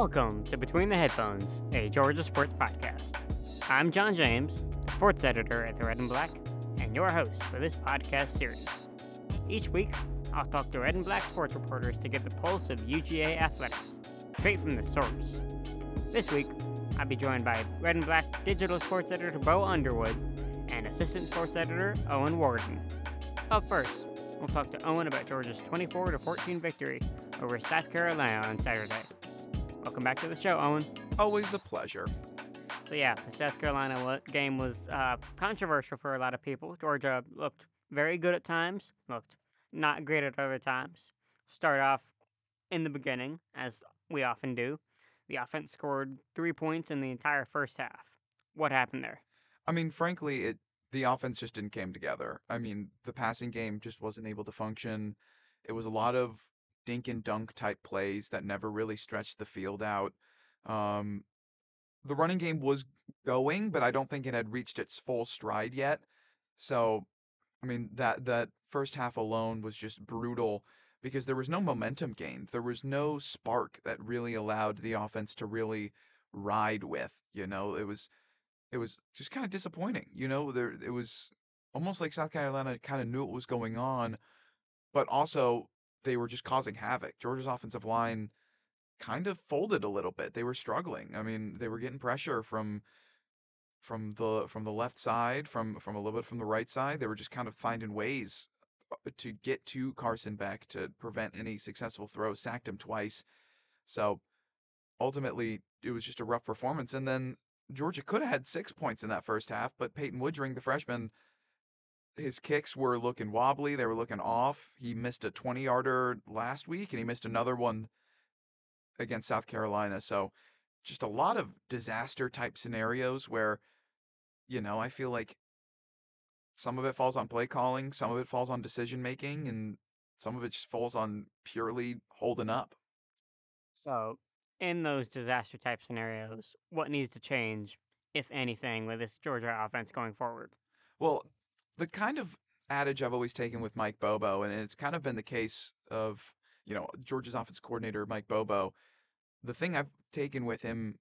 Welcome to Between the Headphones, a Georgia sports podcast. I'm John James, the sports editor at the Red and Black, and your host for this podcast series. Each week, I'll talk to Red and Black sports reporters to get the pulse of UGA athletics, straight from the source. This week, I'll be joined by Red and Black digital sports editor Bo Underwood and assistant sports editor Owen Warden. Up first, we'll talk to Owen about Georgia's 24 14 victory over South Carolina on Saturday. Welcome back to the show, Owen. Always a pleasure. So yeah, the South Carolina game was uh, controversial for a lot of people. Georgia looked very good at times, looked not great at other times. Start off in the beginning, as we often do. The offense scored three points in the entire first half. What happened there? I mean, frankly, it the offense just didn't came together. I mean, the passing game just wasn't able to function. It was a lot of dink and dunk type plays that never really stretched the field out. Um, the running game was going, but I don't think it had reached its full stride yet. So, I mean, that that first half alone was just brutal because there was no momentum gained. There was no spark that really allowed the offense to really ride with. You know, it was it was just kind of disappointing. You know, there it was almost like South Carolina kind of knew what was going on, but also they were just causing havoc. Georgia's offensive line kind of folded a little bit. They were struggling. I mean, they were getting pressure from from the from the left side, from from a little bit from the right side. They were just kind of finding ways uh, to get to Carson Beck to prevent any successful throws. Sacked him twice. So ultimately, it was just a rough performance. And then Georgia could have had six points in that first half, but Peyton Woodring, the freshman, his kicks were looking wobbly. They were looking off. He missed a 20 yarder last week and he missed mm-hmm. another one against South Carolina. So just a lot of disaster type scenarios where, you know, I feel like some of it falls on play calling, some of it falls on decision making, mm-hmm. and some of it just falls on purely holding up. So, in those disaster type scenarios, what needs to change, if anything, with this Georgia offense going forward? Well, the kind of adage I've always taken with Mike Bobo, and it's kind of been the case of, you know, Georgia's offense coordinator, Mike Bobo. The thing I've taken with him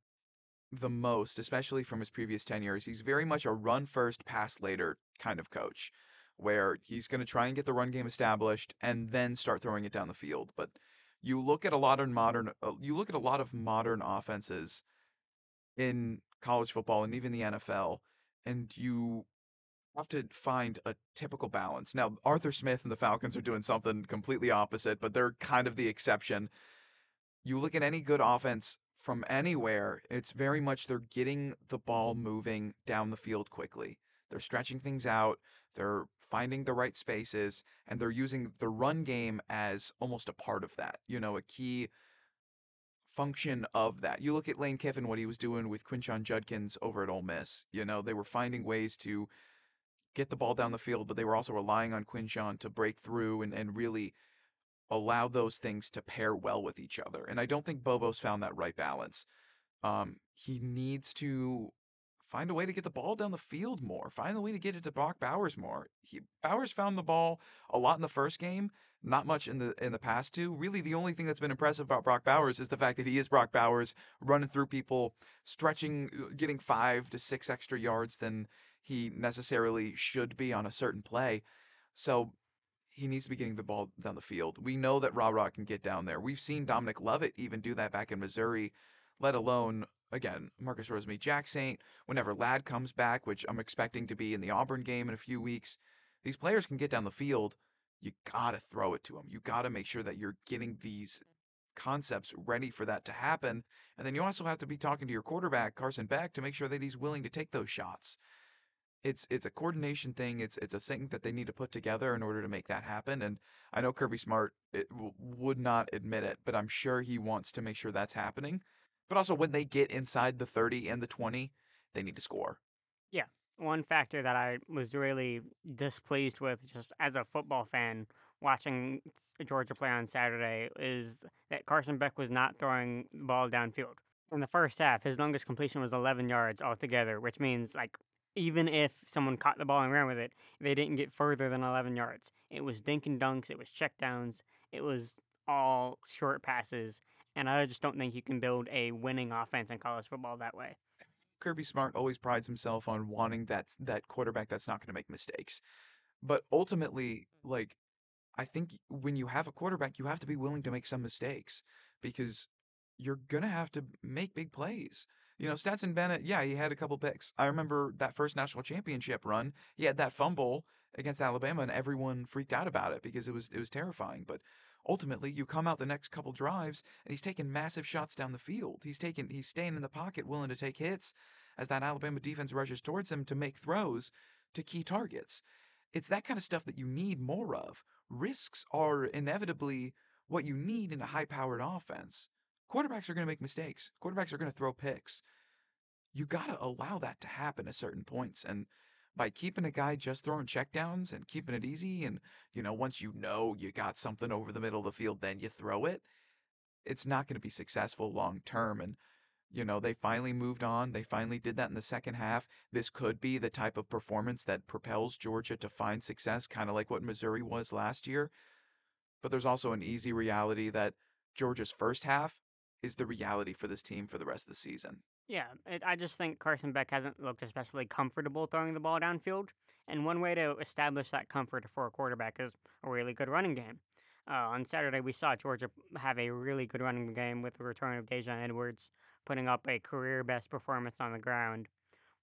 the most, especially from his previous tenure, is he's very much a run first, pass later kind of coach, where he's going to try and get the run game established and then start throwing it down the field. But you look at a lot of modern, uh, you look at a lot of modern offenses in college football and even the NFL, and you have to find a typical balance. Now, Arthur Smith and the Falcons are doing something completely opposite, but they're kind of the exception. You look at any good offense from anywhere, it's very much they're getting the ball moving down the field quickly. They're stretching things out, they're finding the right spaces, and they're using the run game as almost a part of that. You know, a key function of that. You look at Lane Kiffin, what he was doing with Quinshon Judkins over at Ole Miss. You know, they were finding ways to get the ball down the field, but they were also relying on Quinshon to break through and, and really allow those things to pair well with each other. And I don't think Bobo's found that right balance. Um, he needs to find a way to get the ball down the field more. Find a way to get it to Brock Bowers more. He, Bowers found the ball a lot in the first game, not much in the in the past two. Really, the only thing that's been impressive about Brock Bowers is the fact that he is Brock Bowers, running through people, stretching, uh, getting five to six extra yards than he necessarily should be on a certain play. So he needs to be getting the ball down the field. We know that Ra Ra can get down there. We've seen mm-hmm. Dominic Lovett even do that back in Missouri, let alone again Marcus Rosemy-Jacksaint. Whenever Ladd comes back, which I'm expecting to be in the Auburn game in a few weeks, these players can get down the field. You gotta throw it to them. You gotta make sure that you're getting these concepts ready for that to happen. And then you also have to be talking to your quarterback, Carson Beck, to make sure that he's willing to take those shots it's it's a coordination thing. It's it's a thing that they need to put together in order to make that happen. And I know Kirby Smart w- would not admit it, but I'm sure he wants to make sure that's happening. But also, when they get inside the 30 and the 20, they need to score. Yeah, one factor that I was really displeased with, just as a football fan watching Georgia play on Saturday, is that Carson Beck was not throwing the ball downfield. In the first half, his longest completion was 11 yards altogether, which means like even if someone caught the ball and ran with it, they didn't get further than 11 yards. It was dink and dunks, it was checkdowns, it was all short passes, and I just don't think you can build a winning offense in college football that way. Kirby Smart always prides himself on wanting that that quarterback that's not going to make mistakes. But ultimately, like I think when you have a quarterback, you have to be willing to make some mistakes because you're going to have to make big plays. You know, Stetson Bennett, yeah, he had a couple picks. I remember that first national championship run. He had that fumble against Alabama, and everyone freaked out about it because it was it was terrifying. But ultimately, you come out the next couple drives, and he's taking massive shots down the field. He's taking he's staying in the pocket, willing to take hits as that Alabama defense rushes towards him to make throws to key targets. It's that kind of stuff that you need more of. Risks are inevitably what you need in a high-powered offense quarterbacks are going to make mistakes. Quarterbacks are going to throw picks. You got to allow that to happen at certain points. And by keeping a guy just throwing checkdowns and keeping it easy, and, you know, once you know you got something over the middle of the field, then you throw it, it's not going to be successful long term. And, you know, they finally moved on. They finally did that in the second half. This could be the type of performance that propels Georgia to find success, kind of like what Missouri was last year. But there's also an easy reality that Georgia's first half is the reality for this team for the rest of the season. Yeah, it, I just think Carson Beck hasn't looked especially comfortable throwing the ball downfield. And one way to establish that comfort for a quarterback is a really good running game. Uh, on Saturday, we saw Georgia have a really good running game with the return of Daijun Edwards, putting up a career best performance on the ground.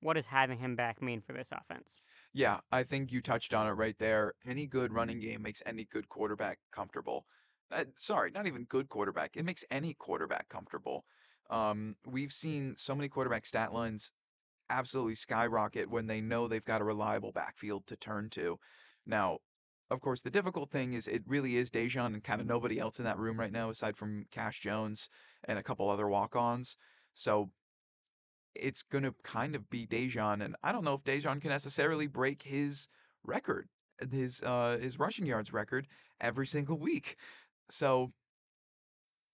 What does having him back mean for this offense? Yeah, I think you touched on it right there. Any good running game makes any good quarterback comfortable uh, sorry, not even good quarterback. It makes any quarterback comfortable. Um, we've seen so many quarterback stat lines absolutely skyrocket when they know they've got a reliable backfield to turn to. Now, of course, the difficult thing is it really is Daijun and kind of nobody else in that room right now aside from Cash Jones and a couple other walk-ons. So it's going to kind of be Daijun. and I don't know if Daijun can necessarily break his record, his uh, his rushing yards record every single week. So,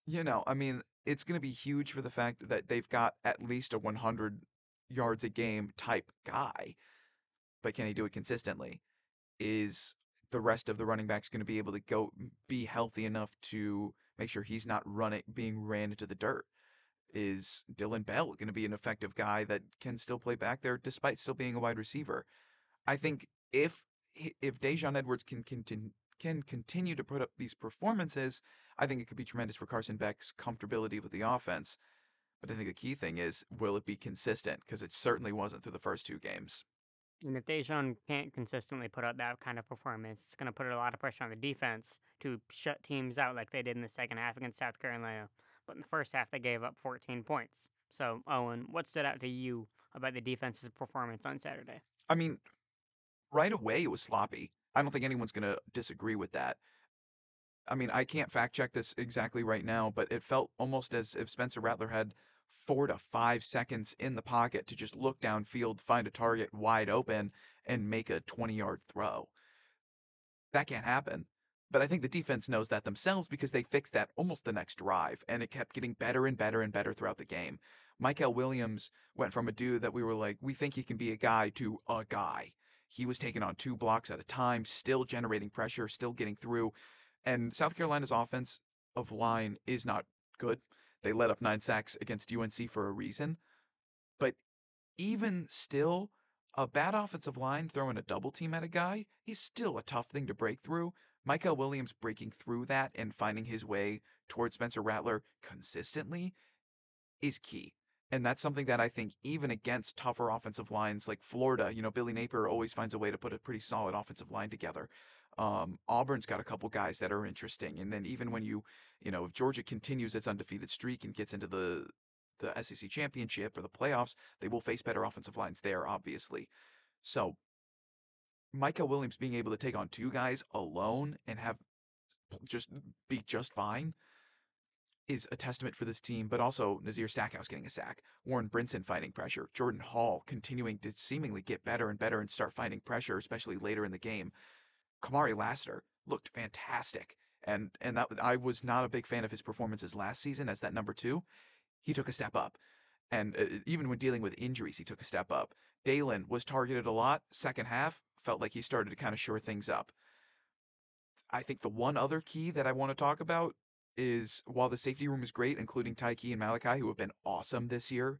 you know, I mean, it's going to be huge for the fact that they've got at least a 100 yards a game type guy, but can he do it consistently? Is the rest of the running backs going to be able to go be healthy enough to make sure he's not running being ran into the dirt? Is Dillon Bell going to be an effective guy that can still play back there despite still being a wide receiver? I think if if Daijun Edwards can continue can continue to put up these performances, I think it could be tremendous for Carson Beck's comfortability with the offense. But I think the key thing is, will it be consistent? Because it certainly wasn't through the first two games. And if Daijun can't consistently put up that kind of performance, it's going to put a lot of pressure on the defense to shut teams out like they did in the second half against South Carolina. But in the first half, they gave up 14 points. So, Owen, what stood out to you about the defense's performance on Saturday? I mean, right away, it was sloppy. I don't think anyone's going to disagree with that. I mean, I can't fact check this exactly right now, but it felt almost as if Spencer Rattler had four to five seconds in the pocket to just look downfield, find a target wide open, and make a 20 yard throw. That can't happen. But I think the defense knows that themselves because they fixed that almost the next drive, and it kept getting better and better and better throughout the game. Mykel Williams went from a dude that we were like, we think he can be a guy to a guy. He was taken on two blocks at a time, still generating pressure, still getting through. And South Carolina's offense of line is not good. They let up nine sacks against UNC for a reason. But even still, a bad offensive line throwing a double team at a guy is still a tough thing to break through. Mykel Williams breaking through that and finding his way towards Spencer Rattler consistently is key. And that's something that I think even against tougher offensive lines like Florida, you know, Billy Napier always finds a way to put a pretty solid offensive line together. Um, Auburn's got a couple guys that are interesting. And then even when you, you know, if Georgia continues its undefeated streak and gets into the the SEC championship or the playoffs, they will face better offensive lines there, obviously. So Mykel Williams being able to take on two guys alone and have just be just fine is a testament for this team, but also Nazir Stackhouse getting a sack, Warren Brinson finding pressure, Jordan Hall continuing to seemingly get better and better and start finding pressure, especially later in the game. Kamari Lassiter looked fantastic. And and that I was not a big fan of his performances last season as that number two. He took a step up. And uh, even when dealing with injuries, he took a step up. Daylen was targeted a lot. Second half, felt like he started to kind of shore things up. I think the one other key that I want to talk about is while the safety room is great, including Tyke and Malachi, who have been awesome this year,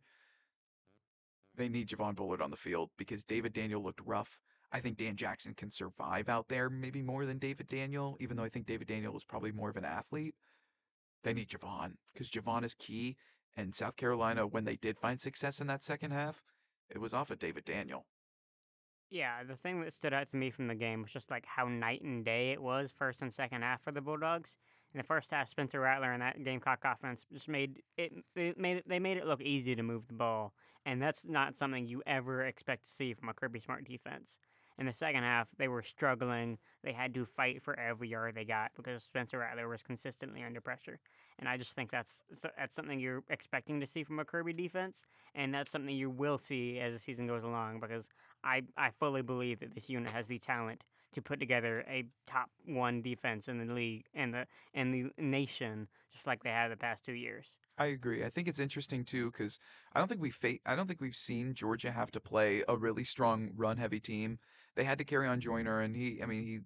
they need Javon Bullard on the field because David Daniel looked rough. I think Dan Jackson can survive out there maybe more than David Daniel, even though I think David Daniel is probably more of an athlete. They need Javon because Javon is key. And South Carolina, when they did find success in that second half, it was off of David Daniel. Yeah, the thing that stood out to me from the game was just like how night and day it was first and second half for the Bulldogs. In the first half, Spencer Rattler and that Gamecock offense just made it. They made it, they made it look easy to move the ball, and that's not something you ever expect to see from a Kirby Smart defense. In the second half, they were struggling. They had to fight for every yard they got because Spencer Rattler was consistently under pressure. And I just think that's that's something you're expecting to see from a Kirby defense, and that's something you will see as the season goes along because I, I fully believe that this unit has the talent to put together a top one defense in the league and the and the nation, just like they have the past two years. I agree. I think it's interesting too because I don't think we fa- I don't think we've seen Georgia have to play a really strong run heavy team. They had to carry on Joyner, and he, I mean, he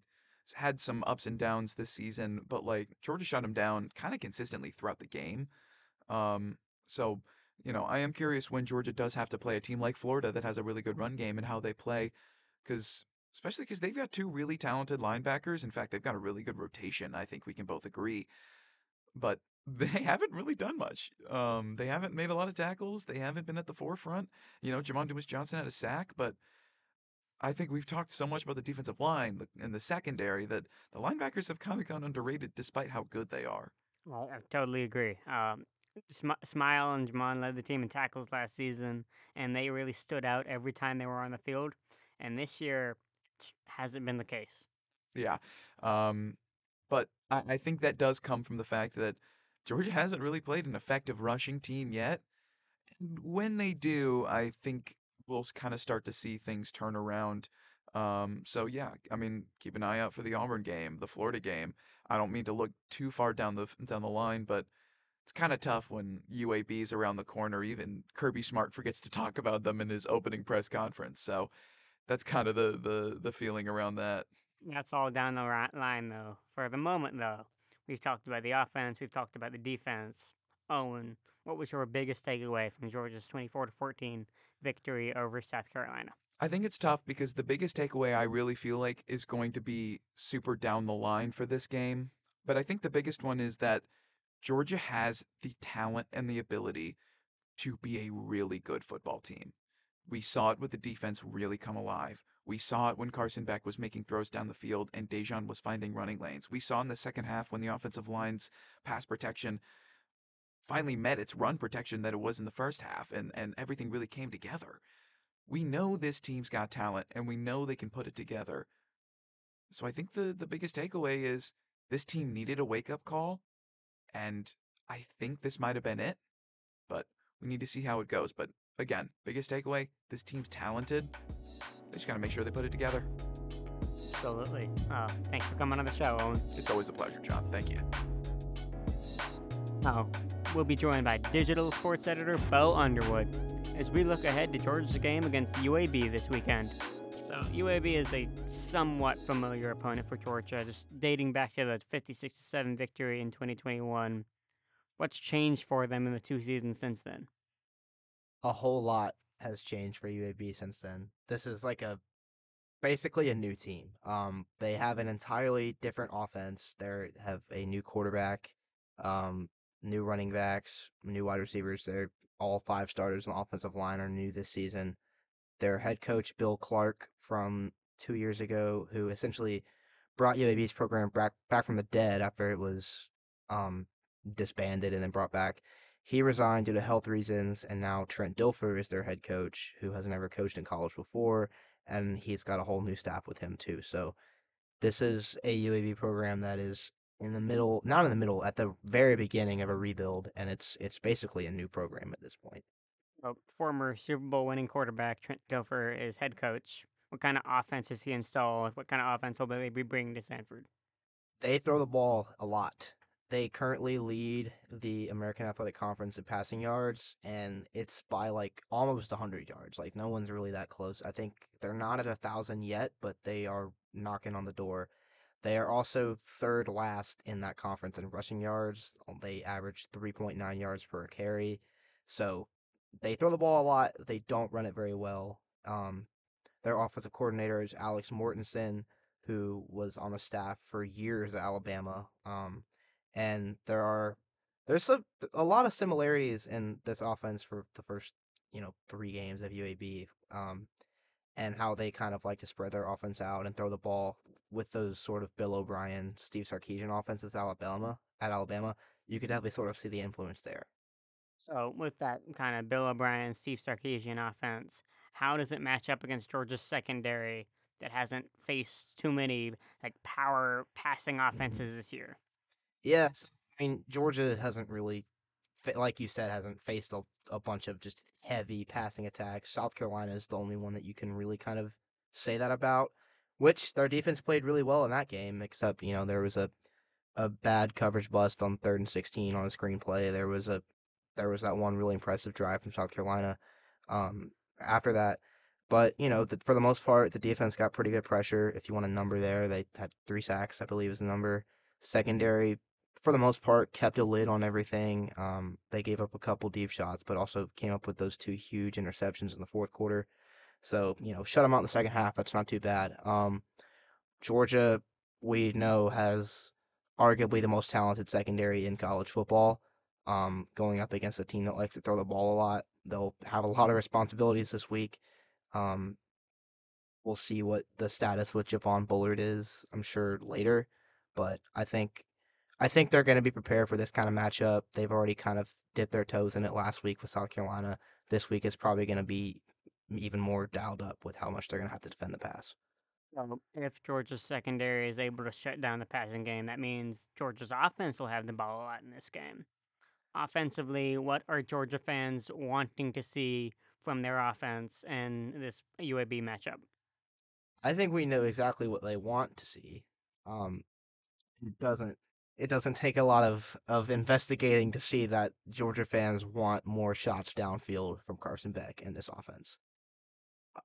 had some ups and downs this season, but like Georgia shut him down kind of consistently throughout the game. Um, so you know, I am curious when Georgia does have to play a team like Florida that has a really good run game and how they play, because especially because they've got two really talented linebackers. In fact, they've got a really good rotation. I think we can both agree, but they haven't really done much. Um, they haven't made a lot of tackles. They haven't been at the forefront. You know, Jamon Dumas Johnson had a sack, but I think we've talked so much about the defensive line and the secondary that the linebackers have kind of gone underrated despite how good they are. Well, I totally agree. Um, Sm- Smael and Jamon led the team in tackles last season, and they really stood out every time they were on the field. And this year hasn't been the case. Yeah. Um, but I, I think that does come from the fact that Georgia hasn't really played an effective rushing team yet. And when they do, I think we'll kind of start to see things turn around. Um, so yeah, I mean, keep an eye out for the Auburn game, the Florida game. I don't mean to look too far down the down the line, but it's kind of tough when UAB's around the corner. Even Kirby Smart forgets to talk about them in his opening press conference. So that's kind of the the the feeling around that. That's all down the right line, though. For the moment, though, we've talked about the offense, we've talked about the defense. Owen, what was your biggest takeaway from Georgia's 24 to 14 victory over South Carolina? I think it's tough because the biggest takeaway I really feel like is going to be super down the line for this game. But I think the biggest one is that Georgia has the talent and the ability to be a really good football team. We saw it with the defense really come alive. We saw it when Carson Beck was making throws down the field and Daijun was finding running lanes. We saw in the second half when the offensive line's pass protection finally met its run protection that it was in the first half and, and everything really came together. We know this team's got talent and we know they can put it together. So I think the, the biggest takeaway is this team needed a wake up call. And I think this might have been it. But we need to see how it goes. But again, biggest takeaway this team's talented. They just got to make sure they put it together. Absolutely. Uh, thanks for coming on the show, Owen. It's always a pleasure, John. Thank you. Oh, we'll be joined by digital sports editor Bo Underwood as we look ahead to Georgia's game against UAB this weekend. So, UAB is a somewhat familiar opponent for Georgia, just dating back to the 56 7 victory in 2021. What's changed for them in the two seasons since then? A whole lot has changed for UAB since then. This is like a basically a new team. Um, they have an entirely different offense. They have a new quarterback. Um, new running backs, new wide receivers. They're all five starters on the offensive line are new this season. Their head coach Bill Clark from two years ago, who essentially brought UAB's program back back from the dead after it was um, disbanded and then brought back. He resigned due to health reasons, and now Trent Dilfer is their head coach, who has never coached in college before, and he's got a whole new staff with him too. So this is a UAB program that is in the middle, not in the middle, at the very beginning of a rebuild, and it's it's basically a new program at this point. Well, former Super Bowl winning quarterback Trent Dilfer is head coach. What kind of offense has he installed? What kind of offense will they be bringing to Sanford? They throw the ball a lot. They currently lead the American Athletic Conference in passing yards, and it's by like almost 100 yards. Like, no one's really that close. I think they're not at a 1,000 yet, but they are knocking on the door They are also third last in that conference in rushing yards. They average 3.9 yards per carry. So they throw the ball a lot. They don't run it very well. Um, their offensive coordinator is Alex Mortensen, who was on the staff for years at Alabama. Um, and there are there's a, a lot of similarities in this offense for the first you know three games of UAB. Um, and how they kind of like to spread their offense out and throw the ball with those sort of Bill O'Brien, Steve Sarkisian offenses Alabama at Alabama, you could definitely sort of see the influence there. So with that kind of Bill O'Brien, Steve Sarkisian offense, how does it match up against Georgia's secondary that hasn't faced too many like power passing offenses this year? Yes, I mean Georgia hasn't really, like you said, hasn't faced a, a bunch of just heavy passing attacks. South Carolina is the only one that you can really kind of say that about. Which their defense played really well in that game, except you know there was a a bad coverage bust on third and sixteen on a screenplay. There was a there was that one really impressive drive from South Carolina. Um, after that, but you know, the, for the most part, the defense got pretty good pressure. If you want a number there, they had three sacks, I believe, is the number. Secondary, for the most part, kept a lid on everything. Um, they gave up a couple deep shots, but also came up with those two huge interceptions in the fourth quarter. So you know, shut them out in the second half. That's not too bad. Um, Georgia, we know, has arguably the most talented secondary in college football. Um, going up against a team that likes to throw the ball a lot, they'll have a lot of responsibilities this week. Um, we'll see what the status with Javon Bullard is. I'm sure later, but I think I think they're going to be prepared for this kind of matchup. They've already kind of dipped their toes in it last week with South Carolina. This week is probably going to be even more dialed up with how much they're going to have to defend the pass. So if Georgia's secondary is able to shut down the passing game, that means Georgia's offense will have the ball a lot in this game. Offensively, what are Georgia fans wanting to see from their offense in this UAB matchup? I think we know exactly what they want to see. Um, it doesn't it doesn't take a lot of, of investigating to see that Georgia fans want more shots downfield from Carson Beck in this offense.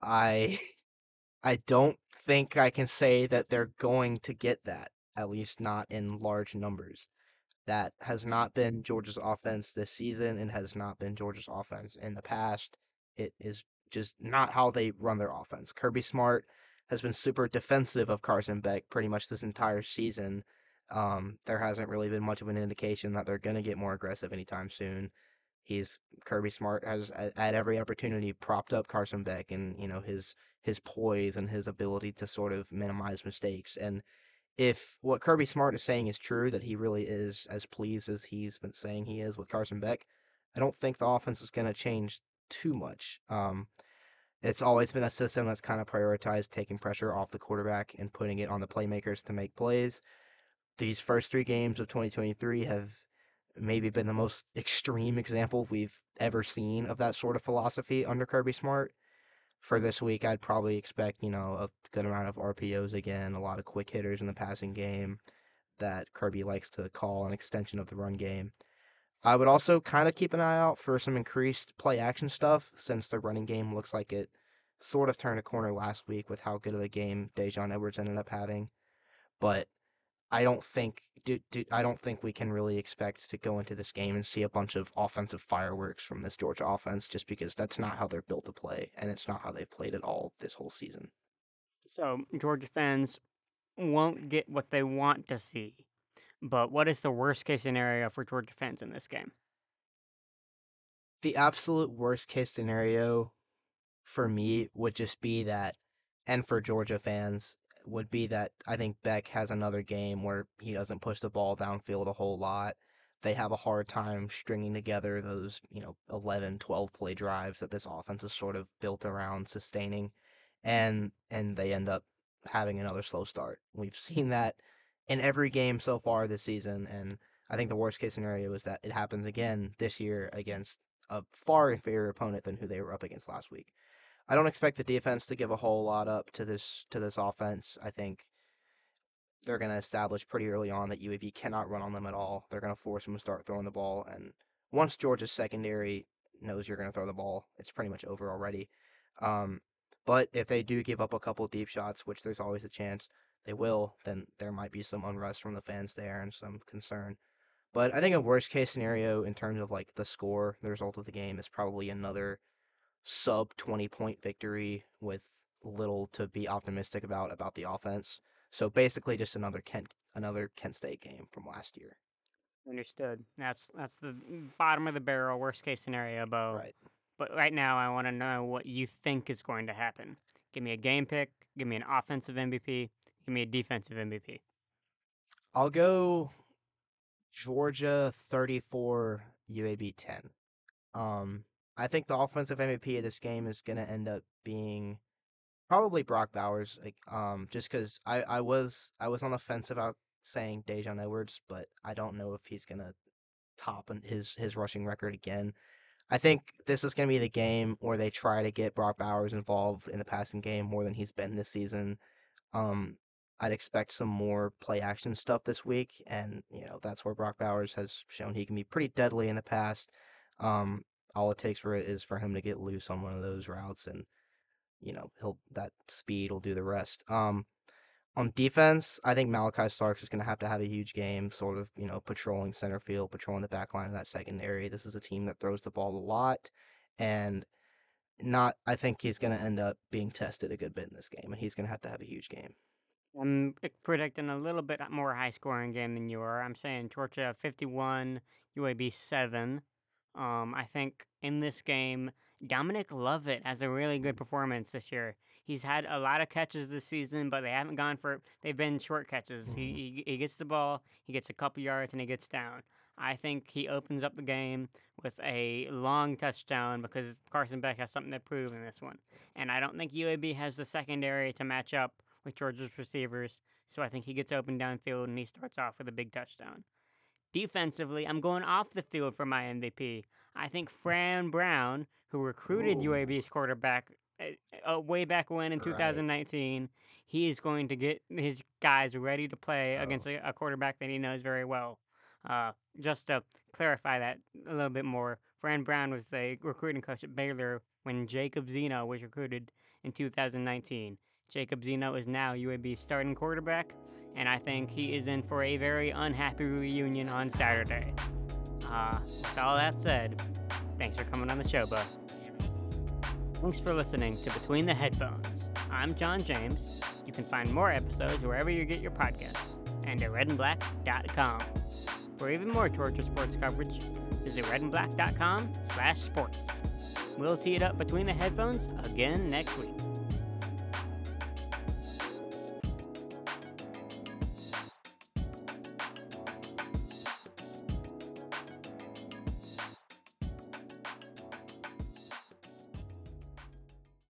I I don't think I can say that they're going to get that, at least not in large numbers. That has not been Georgia's offense this season and has not been Georgia's offense in the past. It is just not how they run their offense. Kirby Smart has been super defensive of Carson Beck pretty much this entire season. Um, there hasn't really been much of an indication that they're going to get more aggressive anytime soon. He's Kirby Smart has at, every opportunity propped up Carson Beck and you know his his poise and his ability to sort of minimize mistakes. And if what Kirby Smart is saying is true, that he really is as pleased as he's been saying he is with Carson Beck, I don't think the offense is going to change too much. Um, it's always been a system that's kind of prioritized taking pressure off the quarterback and putting it on the playmakers to make plays. These first three games of 2023 have maybe been the most extreme example we've ever seen of that sort of philosophy under Kirby Smart. For this week, I'd probably expect, you know, a good amount of RPOs again, a lot of quick hitters in the passing game that Kirby likes to call an extension of the run game. I would also kind of keep an eye out for some increased play action stuff since the running game looks like it sort of turned a corner last week with how good of a game Daijun Edwards ended up having. But I don't think do, do, I don't think we can really expect to go into this game and see a bunch of offensive fireworks from this Georgia offense just because that's not how they're built to play and it's not how they've played at all this whole season. So Georgia fans won't get what they want to see but what is the worst case scenario for Georgia fans in this game? The absolute worst case scenario for me would just be that, and for Georgia fans, would be that I think Beck has another game where he doesn't push the ball downfield a whole lot. They have a hard time stringing together those, you know, 11, 12 play drives that this offense is sort of built around sustaining. And and they end up having another slow start. We've seen that in every game so far this season. And I think the worst case scenario is that it happens again this year against a far inferior opponent than who they were up against last week. I don't expect the defense to give a whole lot up to this to this offense. I think they're going to establish pretty early on that UAB cannot run on them at all. They're going to force them to start throwing the ball, and once Georgia's secondary knows you're going to throw the ball, it's pretty much over already. Um, but if they do give up a couple deep shots, which there's always a chance, they will, then there might be some unrest from the fans there and some concern. But I think a worst case scenario in terms of like the score, the result of the game is probably another sub 20 point victory with little to be optimistic about about the offense. So basically just another Kent another Kent State game from last year. Understood. That's that's the bottom of the barrel, worst case scenario, Bo. Right. But right now, I want to know what you think is going to happen. Give me a game pick. Give me an offensive MVP. Give me a defensive MVP. I'll go Georgia 34, UAB 10. Um, I think the offensive MVP of this game is going to end up being probably Brock Bowers. Like, um, just because I, I was I was on the fence about saying Daijun Edwards, but I don't know if he's going to top his his rushing record again. I think this is going to be the game where they try to get Brock Bowers involved in the passing game more than he's been this season. Um, I'd expect some more play action stuff this week, and you know that's where Brock Bowers has shown he can be pretty deadly in the past. Um, all it takes for it is for him to get loose on one of those routes, and you know he'll that speed will do the rest. Um, on defense, I think Malachi Starks is going to have to have a huge game, sort of, you know, patrolling center field, patrolling the back line of that secondary. This is a team that throws the ball a lot, and not. I think he's going to end up being tested a good bit in this game, and he's going to have to have a huge game. I'm predicting a little bit more high scoring game than you are. I'm saying Georgia 51, UAB 7. Um, I think in this game, Dominic Lovett has a really good performance this year. He's had a lot of catches this season, but they haven't gone for. They've been short catches. He, Mm-hmm. he he gets the ball, he gets a couple yards, and he gets down. I think he opens up the game with a long touchdown because Carson Beck has something to prove in this one. And I don't think UAB has the secondary to match up with Georgia's receivers, so I think he gets open downfield and he starts off with a big touchdown. Defensively, I'm going off the field for my MVP. I think Fran Brown, who recruited Ooh. UAB's quarterback uh, uh, way back when in Right. 2019, he is going to get his guys ready to play Oh. against a, a quarterback that he knows very well. Uh, just to clarify that a little bit more, Fran Brown was the recruiting coach at Baylor when Jacob Zeno was recruited in 2019. Jacob Zeno is now UAB's starting quarterback, and I think he is in for a very unhappy reunion on Saturday. Uh, with all that said, thanks for coming on the show, Bo. Thanks for listening to Between the Headphones. I'm John James. You can find more episodes wherever you get your podcasts and at redandblack.com. For even more Georgia sports coverage, visit redandblack.com slash sports. We'll tee it up between the headphones again next week.